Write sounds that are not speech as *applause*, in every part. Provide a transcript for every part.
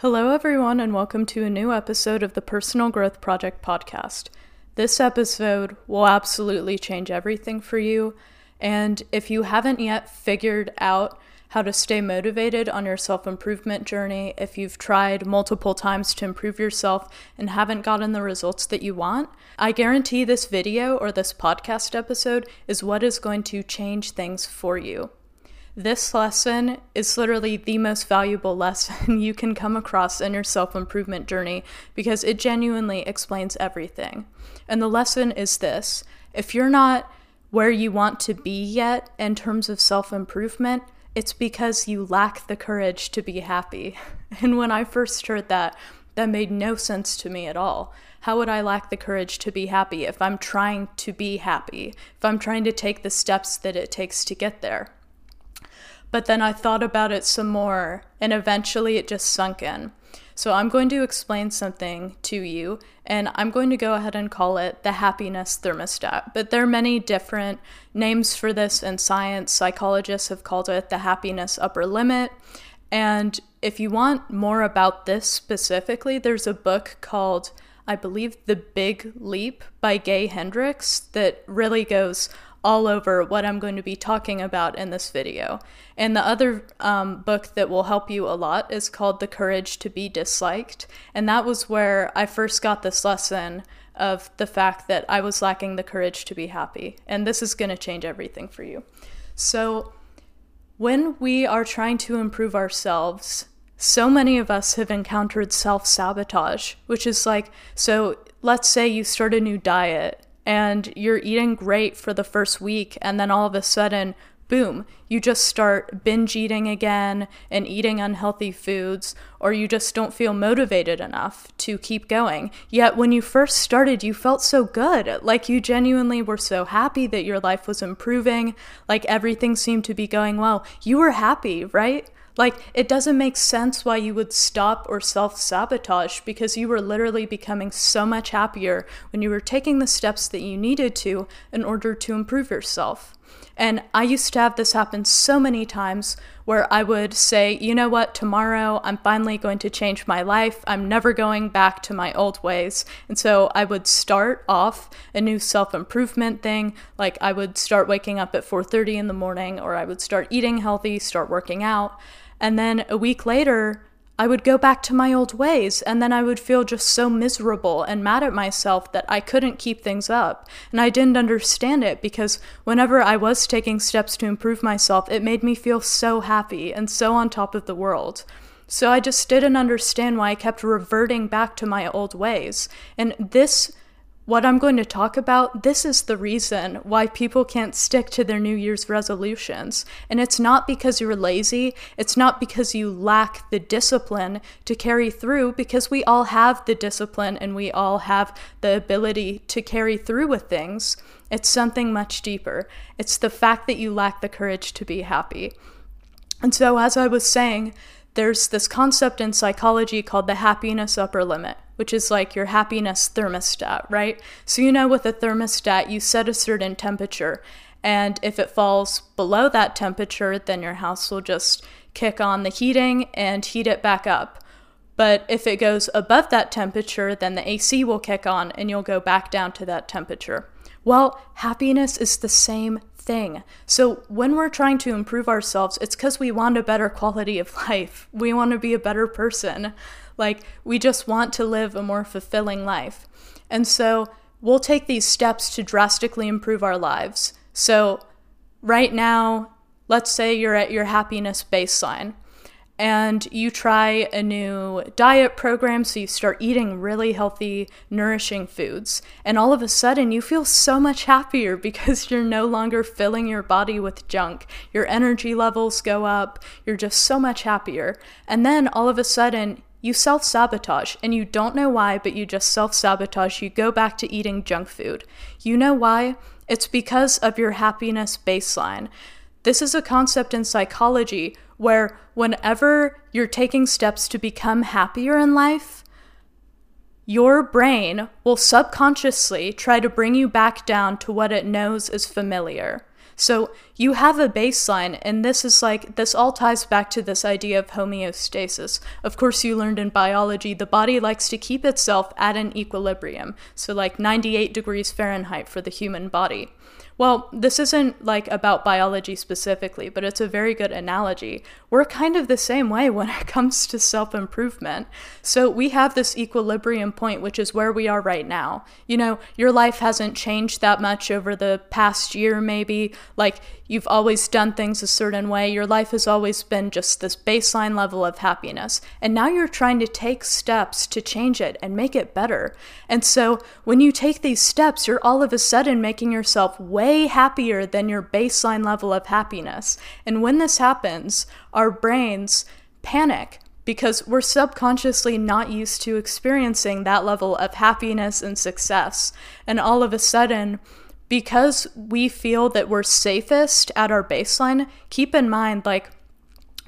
Hello, everyone, and welcome to a new episode of the Personal Growth Project podcast. This episode will absolutely change everything for you. And if you haven't yet figured out how to stay motivated on your self improvement journey, if you've tried multiple times to improve yourself and haven't gotten the results that you want, I guarantee this video or this podcast episode is what is going to change things for you. This lesson is literally the most valuable lesson *laughs* you can come across in your self improvement journey because it genuinely explains everything. And the lesson is this if you're not where you want to be yet in terms of self improvement, it's because you lack the courage to be happy. *laughs* And when I first heard that, that made no sense to me at all. How would I lack the courage to be happy if I'm trying to be happy, if I'm trying to take the steps that it takes to get there? But then I thought about it some more, and eventually it just sunk in. So I'm going to explain something to you, and I'm going to go ahead and call it the happiness thermostat. But there are many different names for this in science. Psychologists have called it the happiness upper limit. And if you want more about this specifically, there's a book called, I believe, The Big Leap by Gay Hendricks that really goes all over what I'm going to be talking about in this video. And the other um, book that will help you a lot is called The Courage to Be Disliked. And that was where I first got this lesson of the fact that I was lacking the courage to be happy. And this is going to change everything for you. So, when we are trying to improve ourselves, so many of us have encountered self sabotage, which is like, so let's say you start a new diet and you're eating great for the first week, and then all of a sudden, boom, you just start binge eating again and eating unhealthy foods, or you just don't feel motivated enough to keep going. Yet when you first started, you felt so good. Like you genuinely were so happy that your life was improving, like everything seemed to be going well. You were happy, right? Like, it doesn't make sense why you would stop or self sabotage because you were literally becoming so much happier when you were taking the steps that you needed to in order to improve yourself. And I used to have this happen so many times where I would say, you know what, tomorrow I'm finally going to change my life. I'm never going back to my old ways. And so I would start off a new self-improvement thing, like I would start waking up at 4:30 in the morning or I would start eating healthy, start working out. And then a week later, I would go back to my old ways, and then I would feel just so miserable and mad at myself that I couldn't keep things up. And I didn't understand it because whenever I was taking steps to improve myself, it made me feel so happy and so on top of the world. So I just didn't understand why I kept reverting back to my old ways. And this what I'm going to talk about, this is the reason why people can't stick to their New Year's resolutions. And it's not because you're lazy, it's not because you lack the discipline to carry through, because we all have the discipline and we all have the ability to carry through with things. It's something much deeper. It's the fact that you lack the courage to be happy. And so, as I was saying, there's this concept in psychology called the happiness upper limit which is like your happiness thermostat, right? So, you know, with a thermostat, you set a certain temperature, and if it falls below that temperature, then your house will just kick on the heating and heat it back up. But if it goes above that temperature, then the AC will kick on and you'll go back down to that temperature. Well, happiness is the same thing. So when we're trying to improve ourselves, it's because we want a better quality of *laughs* life. We want to be a better person. Like, we just want to live a more fulfilling life. And so, we'll take these steps to drastically improve our lives. So, right now, let's say you're at your happiness baseline and you try a new diet program, so you start eating really healthy, nourishing foods, and all of a sudden you feel so much happier *laughs* because you're no longer filling your body with junk. Your energy levels go up, you're just so much happier. And then all of a sudden, you self sabotage, and you don't know why, but you just self sabotage. You go back to eating junk food. You know why? It's because of your happiness baseline. This is a concept in psychology where, whenever you're taking steps to become happier in life, your brain will subconsciously try to bring you back down to what it knows is familiar. So you have a baseline, and this is like, this all ties back to this idea of homeostasis. Of course, you learned in biology the body likes to keep itself at an equilibrium, so like 98 degrees Fahrenheit for the human body. Well, this isn't like about biology specifically, but it's a very good analogy. We're kind of the same way *laughs* when it comes to self improvement. So we have this equilibrium point, which is where we are right now. You know, your life hasn't changed that much over the past year, maybe. Like, you've always done things a certain way. Your life has always been just this baseline level of happiness. And now you're trying to take steps to change it and make it better. And so when you take these steps, you're all of a sudden making yourself way happier than your baseline level of happiness. And when this happens, our brains panic because we're subconsciously not used to experiencing that level of happiness and success. And all of a sudden, because we feel that we're safest at our baseline, keep in mind, like,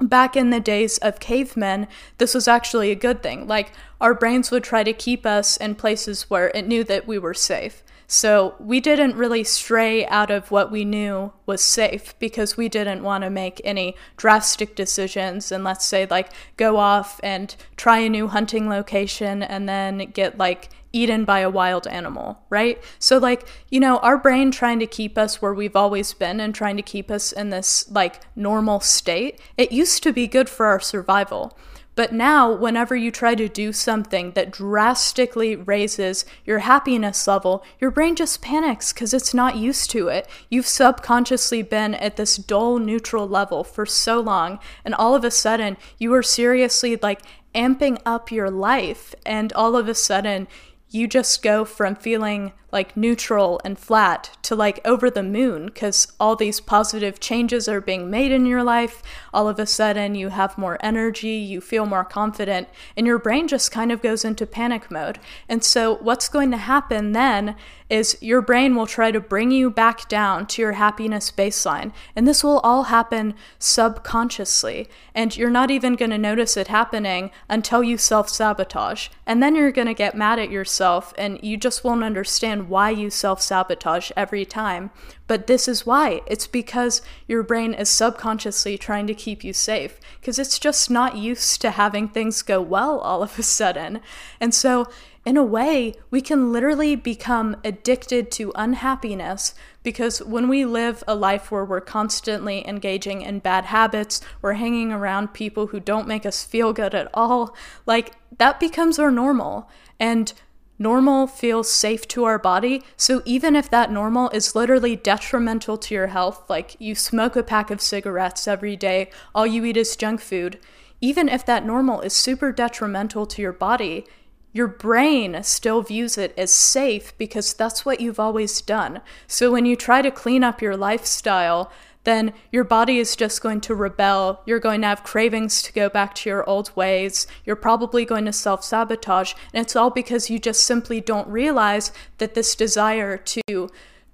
back in the days of cavemen, this was actually a good thing. Like, our brains would try to keep us in places where it knew that we were safe. So we didn't really stray out of what we knew was safe because we didn't want to make any drastic decisions and let's say like go off and try a new hunting location and then get like eaten by a wild animal, right? So, like, you know, our brain trying to keep us where we've always been and trying to keep us in this, like, normal state, it used to be good for our survival. But now, whenever you try to do something that drastically raises your happiness level, your brain just panics because it's not used to it. You've subconsciously been at this dull, neutral level for so long, and all of a sudden, you are seriously like amping up your life, and all of a sudden, you just go from feeling like neutral and flat to like over the moon because all these positive changes are being made in your life. All of a sudden, you have more energy, you feel more confident, and your brain just kind of goes into panic mode. And so, what's going to happen then is your brain will try to bring you back down to your happiness baseline. And this will all happen subconsciously. And you're not even going to notice it happening until you self sabotage. And then you're going to get mad at yourself and you just won't understand why you self sabotage every time, but this is why. It's because your brain is subconsciously trying to keep you safe, because it's just not used to having things go well all of a sudden. And so, in a way, we can literally become addicted to unhappiness because when we live a life where we're constantly engaging in bad habits, we're hanging around people who don't make us feel good at all, like that becomes our normal. And normal feels safe to our body. So even if that normal is literally detrimental to your health, like you smoke a pack of cigarettes every day, all you eat is junk food, even if that normal is super detrimental to your body, your brain still views it as safe because that's what you've always done. So when you try to clean up your lifestyle, then your body is just going to rebel. You're going to have cravings to go back to your old ways. You're probably going to self sabotage. And it's all because you just simply don't realize that this desire to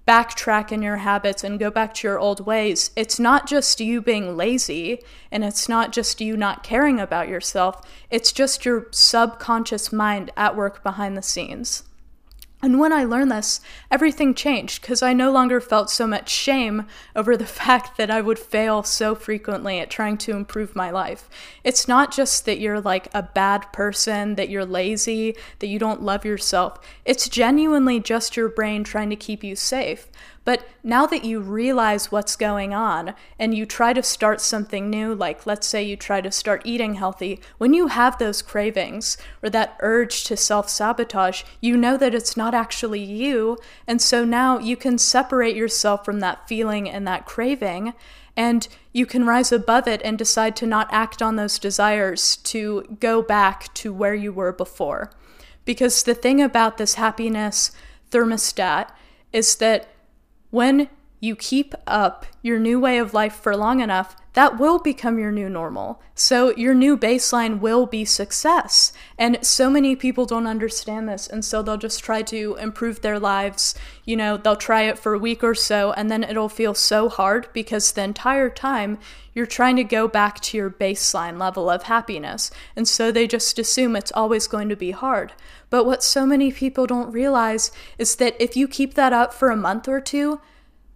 backtrack in your habits and go back to your old ways, it's not just you being lazy and it's not just you not caring about yourself. It's just your subconscious mind at work behind the scenes. And when I learned this, everything changed because I no longer felt so much shame over the *laughs* fact that I would fail so frequently at trying to improve my life. It's not just that you're like a bad person, that you're lazy, that you don't love yourself. It's genuinely just your brain trying to keep you safe. But now that you realize what's going on and you try to start something new, like let's say you try to start eating healthy, when you have those cravings or that urge to self sabotage, you know that it's not actually you. And so now you can separate yourself from that feeling and that craving. And you can rise above it and decide to not act on those desires to go back to where you were before. Because the thing about this happiness thermostat is that when you keep up your new way of life for long enough, that will become your new normal. So your new baseline will be success. And so many people don't understand this. And so they'll just try to improve their lives. You know, they'll try it for a week or so, and then it'll feel so hard because the entire time you're trying to go back to your baseline level of happiness. And so they just assume it's always going to be hard. But what so many people don't realize is that if you keep that up for a month or two,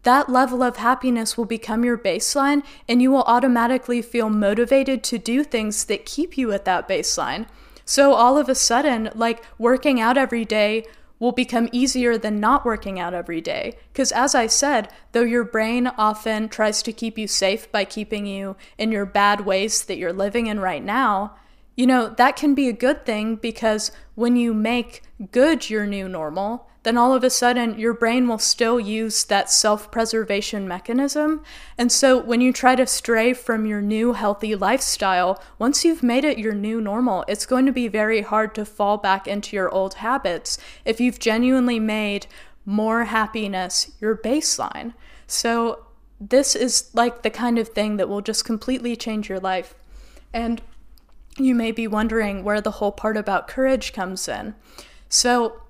that level of happiness will become your baseline and you will automatically feel motivated to do things that keep you at that baseline. So all of a sudden, like working out every day will become easier than not working out every day. Because as I said, though your brain often tries to keep you safe by keeping you in your bad ways that you're living in right now, you know, that can be a good thing because when you make good your new normal, then all of a sudden your brain will still use that self preservation mechanism. And so when you try to stray from your new healthy lifestyle, once you've made it your new normal, it's going to be very hard to fall back into your old habits if you've genuinely made more happiness your baseline. So this is like the kind of thing that will just completely change your life. And you may be wondering where the whole part about courage comes in. So,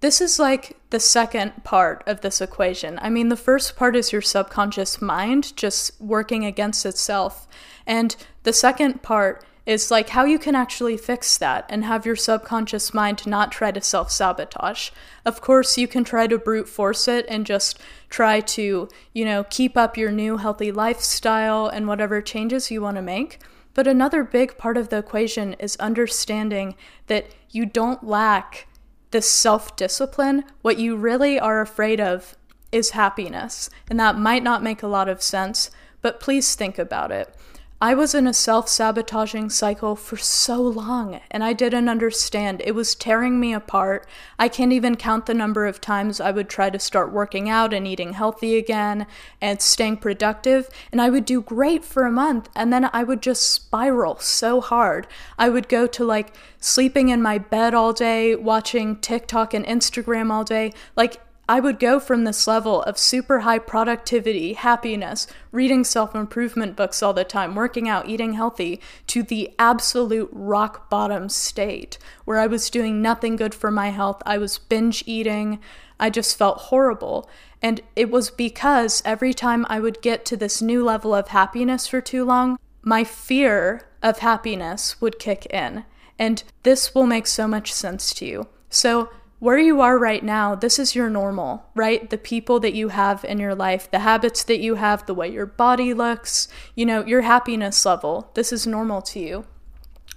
this is like the second part of this equation. I mean, the first part is your subconscious mind just working against itself. And the second part is like how you can actually fix that and have your subconscious mind not try to self sabotage. Of course, you can try to brute force it and just try to, you know, keep up your new healthy lifestyle and whatever changes you want to make. But another big part of the equation is understanding that you don't lack this self discipline, what you really are afraid of is happiness. And that might not make a lot of sense, but please think about it. I was in a self sabotaging cycle for so long, and I didn't understand. It was tearing me apart. I can't even count the number of times I would try to start working out and eating healthy again and staying productive, and I would do great for a month, and then I would just spiral so hard. I would go to like sleeping in my bed all day, watching TikTok and Instagram all day. Like, I would go from this level of super high productivity, happiness, reading self improvement books all the time, working out, eating healthy, to the absolute rock bottom state where I was doing nothing good for my health. I was binge eating. I just felt horrible. And it was because every time I would get to this new level of happiness for too long, my fear of happiness would kick in. And this will make so much sense to you. So, where you are right now, this is your normal, right? The people that you have in your life, the habits that you have, the way your body looks, you know, your happiness level. This is normal to you.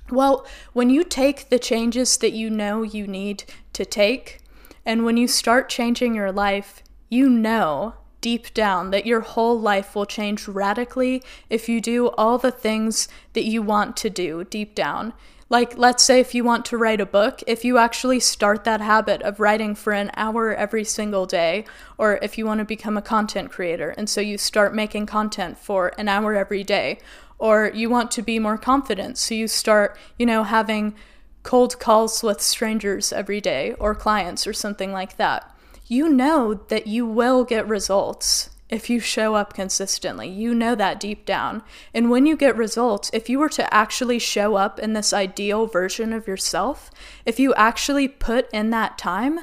Well, when you take the changes that you know you need to take, and when you start changing your life, you know deep down that your whole life will change radically if you do all the things that you want to do deep down. Like, let's say if you want to write a book, if you actually start that habit of writing for an hour every single day, or if you want to become a content creator, and so you start making content for an hour every day, or you want to be more confident, so you start, you know, having cold calls with strangers every day, or clients, or something like that. You know that you will get results if you show up consistently. You know that deep down. And when you get results, if you were to actually show up in this ideal version of yourself, if you actually put in that time,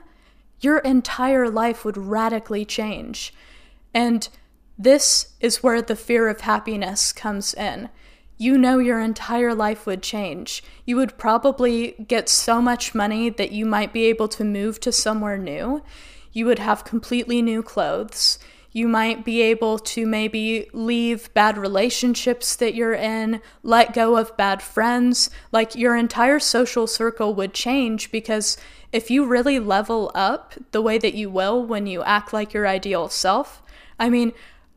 your entire life would radically change. And this is where the fear of happiness comes in. You know your entire life would change. You would probably get so much money that you might be able to move to somewhere new. You would have completely new clothes you might be able to maybe leave bad relationships that you're in, let go of bad friends. Like your entire social circle would change because if you really level up the way that you will when you act like your ideal self, I mean,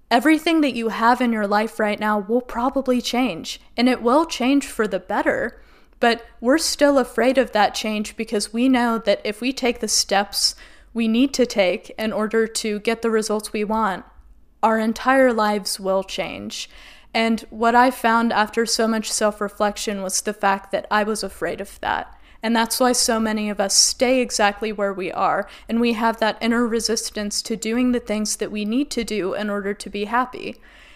everything that you have in your life right now will probably change, and it will change for the better. But we're still afraid of that change because we know that if we take the steps we need to take in order to get the results we want, our entire lives will change. And what I found after so much self reflection was the fact that I was afraid of that. And that's why so many of us stay exactly where we are, and we have that inner resistance to doing the things that we need to do in order to be happy.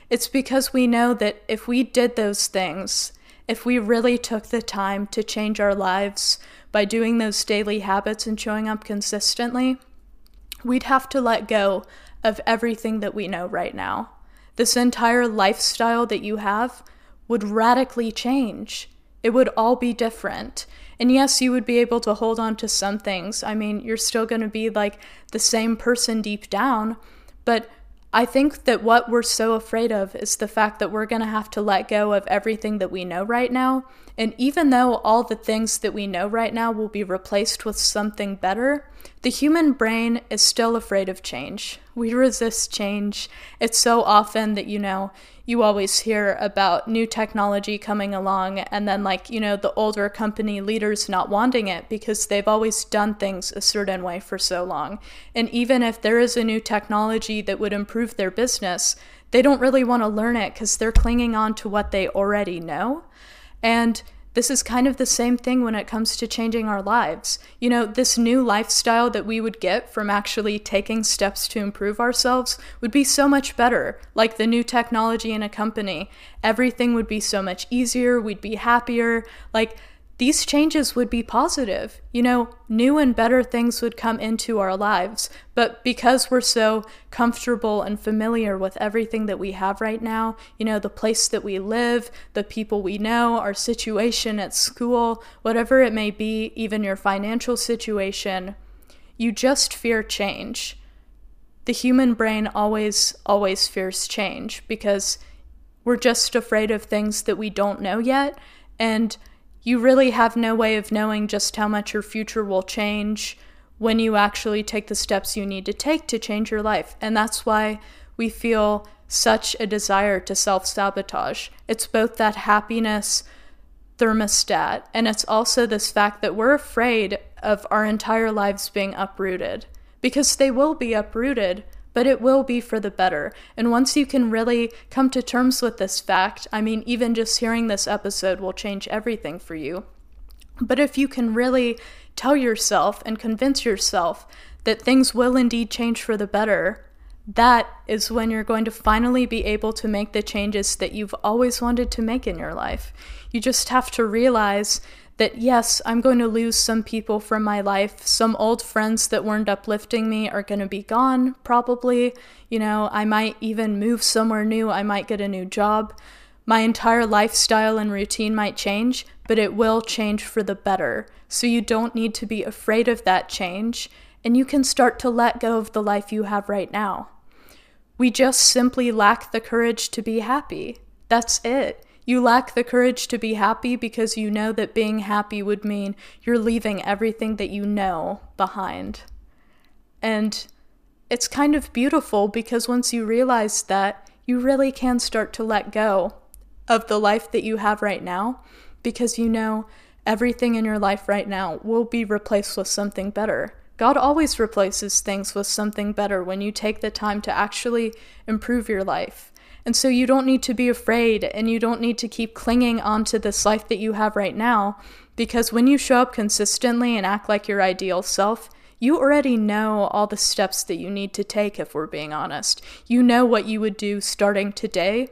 It's because we know that if we did those things, if we really took the time to change our lives by doing those daily habits and showing up consistently, we'd have to let go of everything that we know right now. This entire lifestyle that you have would radically change. It would all be different. And yes, you would be able to hold on to some things. I mean, you're still going to be like the same person deep down, but I think that what we're so afraid of is the fact that we're going to have to let go of everything that we know right now. And even though all the things that we know right now will be replaced with something better, the human brain is still afraid of change. We resist change. It's so often that, you know, you always hear about new technology coming along and then like you know the older company leaders not wanting it because they've always done things a certain way for so long and even if there is a new technology that would improve their business they don't really want to learn it because they're clinging on to what they already know and this is kind of the same thing when it comes to changing our lives. You know, this new lifestyle that we would get from actually taking steps to improve ourselves would be so much better. Like the new technology in a company, everything would be so much easier, we'd be happier. Like, these changes would be positive. You know, new and better things would come into our lives. But because we're so comfortable and familiar with everything that we have right now, you know, the place that we live, the people we know, our situation at school, whatever it may be, even your financial situation, you just fear change. The human brain always, always fears change because we're just afraid of things that we don't know yet. And you really have no way of knowing just how much your future will change when you actually take the steps you need to take to change your life. And that's why we feel such a desire to self sabotage. It's both that happiness thermostat, and it's also this fact that we're afraid of our entire lives being uprooted because they will be uprooted but it will be for the better. And once you can really come to terms with this fact, I mean, even just hearing this episode will change everything for you. But if you can really tell yourself and convince yourself that things will indeed change for the better, that is when you're going to finally be able to make the changes that you've always wanted to make in your life. You just have to realize that yes, I'm going to lose some people from my life. Some old friends that weren't uplifting me are going to be gone, probably. You know, I might even move somewhere new, I might get a new job. My entire lifestyle and routine might change, but it will change for the better. So you don't need to be afraid of that change, and you can start to let go of the life you have right now. We just simply lack the courage to be happy. That's it. You lack the courage to be happy because you know that being happy would mean you're leaving everything that you know behind. And it's kind of beautiful because once you realize that, you really can start to let go of the life that you have right now because you know everything in your life right now will be replaced with something better. God always replaces things with something better when you take the time to actually improve your life. And so you don't need to be afraid and you don't need to keep clinging onto this life that you have right now because when you show up consistently and act like your ideal self, you already know all the steps that you need to take if we're being honest. You know what you would do starting today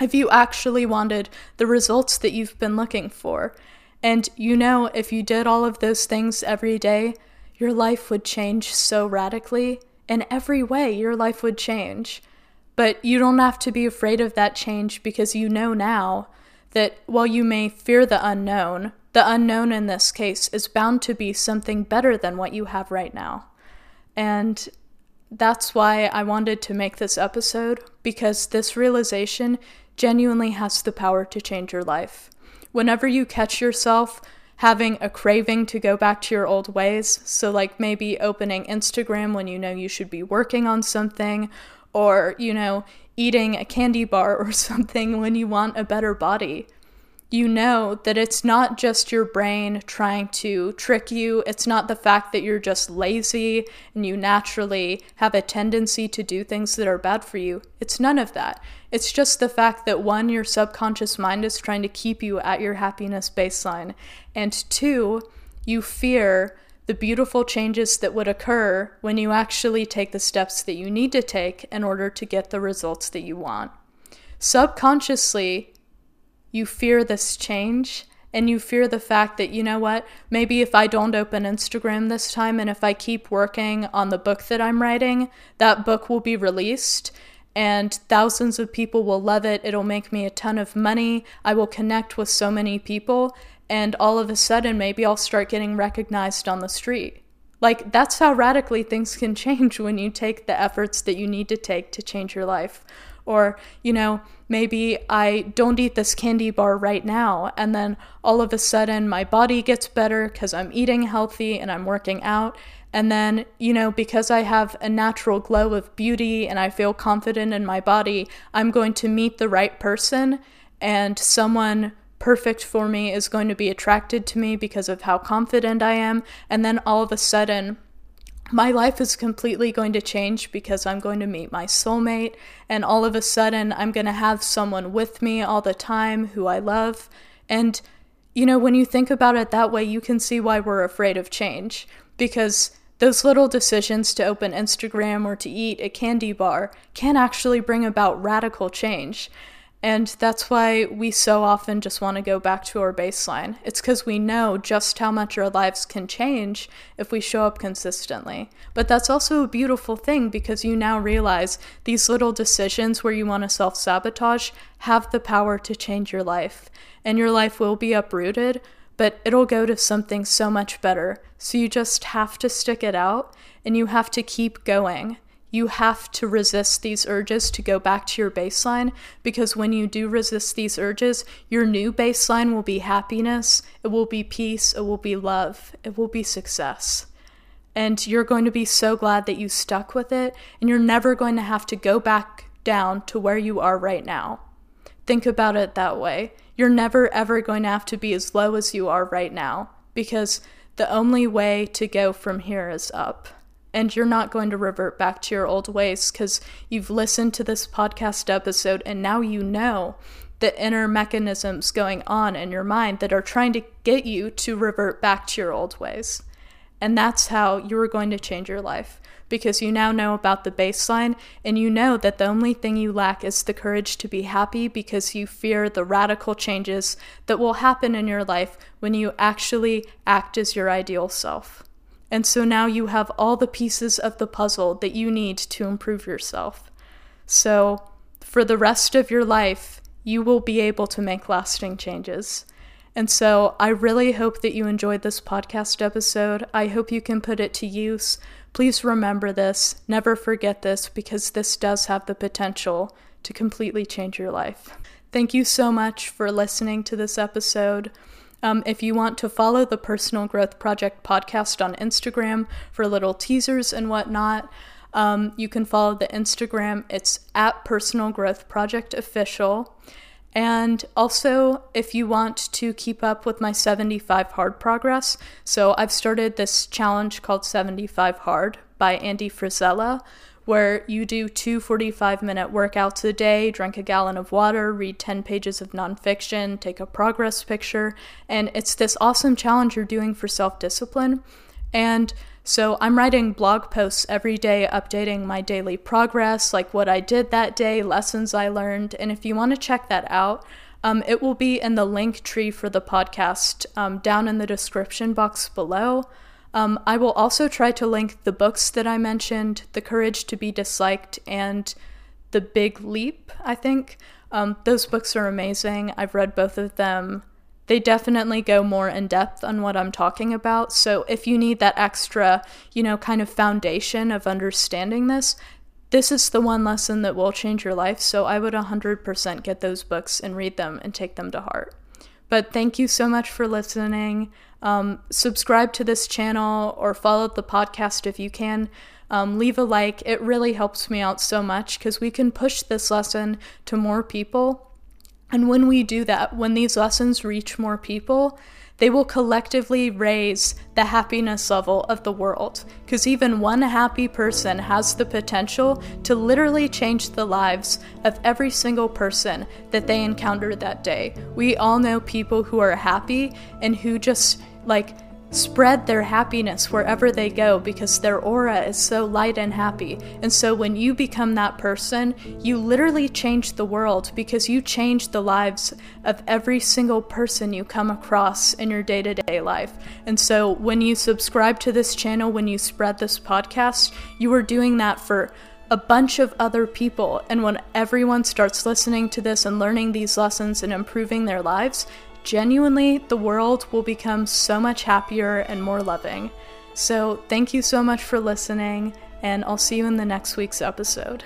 if you actually wanted the results that you've been looking for. And you know if you did all of those things every day, your life would change so radically. In every way, your life would change. But you don't have to be afraid of that change because you know now that while you may fear the unknown, the unknown in this case is bound to be something better than what you have right now. And that's why I wanted to make this episode because this realization genuinely has the power to change your life. Whenever you catch yourself having a craving to go back to your old ways, so like maybe opening Instagram when you know you should be working on something, or, you know, eating a candy bar or *laughs* something when you want a better body. You know that it's not just your brain trying to trick you. It's not the fact that you're just lazy and you naturally have a tendency to do things that are bad for you. It's none of that. It's just the fact that one, your subconscious mind is trying to keep you at your happiness baseline, and two, you fear the beautiful changes that would occur when you actually take the steps that you need to take in order to get the results that you want. Subconsciously, you fear this change and you fear the fact that, you know what, maybe if I don't open Instagram this time and if I keep working on the book that I'm writing, that book will be released and thousands of people will love it. It'll make me a ton of money. I will connect with so many people and all of a sudden maybe I'll start getting recognized on the street. Like, that's how radically things can *laughs* change when you take the efforts that you need to take to change your life. Or, you know, maybe I don't eat this candy bar right now, and then all of a sudden my body gets better because I'm eating healthy and I'm working out. And then, you know, because I have a natural glow of beauty and I feel confident in my body, I'm going to meet the right person and someone perfect for me is going to be attracted to me because of how confident I am. And then all of a sudden, my life is completely going to change because I'm going to meet my soulmate. And all of a sudden, I'm going to have someone with me all the time who I love. And, you know, when you think about it that way, you can see why we're afraid of change because those little decisions to open Instagram or to eat a candy bar can actually bring about radical change. And that's why we so often just want to go back to our baseline. It's because we know just how much our lives can change if we show up consistently. But that's also a beautiful thing because you now realize these little decisions where you want to self sabotage have the power to change your life. And your life will be uprooted, but it'll go to something so much better. So you just have to stick it out and you have to keep going. You have to resist these urges to go back to your baseline because when you do resist these urges, your new baseline will be happiness, it will be peace, it will be love, it will be success. And you're going to be so glad that you stuck with it, and you're never going to have to go back down to where you are right now. Think about it that way. You're never ever going to have to be as low as you are right now because the only way to go from here is up and you're not going to revert back to your old ways because you've listened to this podcast episode and now you know the inner mechanisms going on in your mind that are trying to get you to revert back to your old ways. And that's how you're going to change your life because you now know about the baseline and you know that the only thing you lack is the courage to be happy because you fear the radical changes that will happen in your life when you actually act as your ideal self. And so now you have all the pieces of the puzzle that you need to improve yourself. So for the rest of your life, you will be able to make lasting changes. And so I really hope that you enjoyed this podcast episode. I hope you can put it to use. Please remember this, never forget this, because this does have the potential to completely change your life. Thank you so much for listening to this episode. Um, if you want to follow the Personal Growth Project podcast on Instagram for little teasers and whatnot, um, you can follow the Instagram. It's at Personal Growth Project Official. And also, if you want to keep up with my 75 hard progress, so I've started this challenge called 75 Hard by Andy Frisella, where you do two 45 minute workouts a day, drink a gallon of water, read 10 pages of nonfiction, take a progress picture. And it's this awesome challenge you're doing for self discipline. And so I'm writing blog posts every day, updating my daily progress, like what I did that day, lessons I learned. And if you want to check that out, um, it will be in the Linktree for the podcast um, down in the description box below. Um, I will also try to link the books that I mentioned The Courage to Be Disliked and The Big Leap, I think. Um, those books are amazing. I've read both of them. They definitely go more in depth on what I'm talking about. So if you need that extra, you know, kind of foundation of understanding this, this is the one lesson that will change your life. So I would 100% get those books and read them and take them to heart. But thank you so much for listening. Um, subscribe to this channel or follow the podcast if you can. Um, leave a like. It really helps me out so much because we can push this lesson to more people. And when we do that, when these lessons reach more people, they will collectively raise the happiness level of the world. Because even one happy person has the potential to literally change the lives of every single person that they encounter that day. We all know people who are happy and who just like spread their happiness wherever they go because their aura is so light and happy. And so when you become that person, you literally change the world because you change the lives of every single person you come across in your day to day life. And so when you subscribe to this channel, when you spread this podcast, you are doing that for a bunch of other people. And when everyone starts listening to this and learning these lessons and improving their lives, genuinely, the world will become so much happier and more loving. So, thank you so much for listening, and I'll see you in the next week's episode.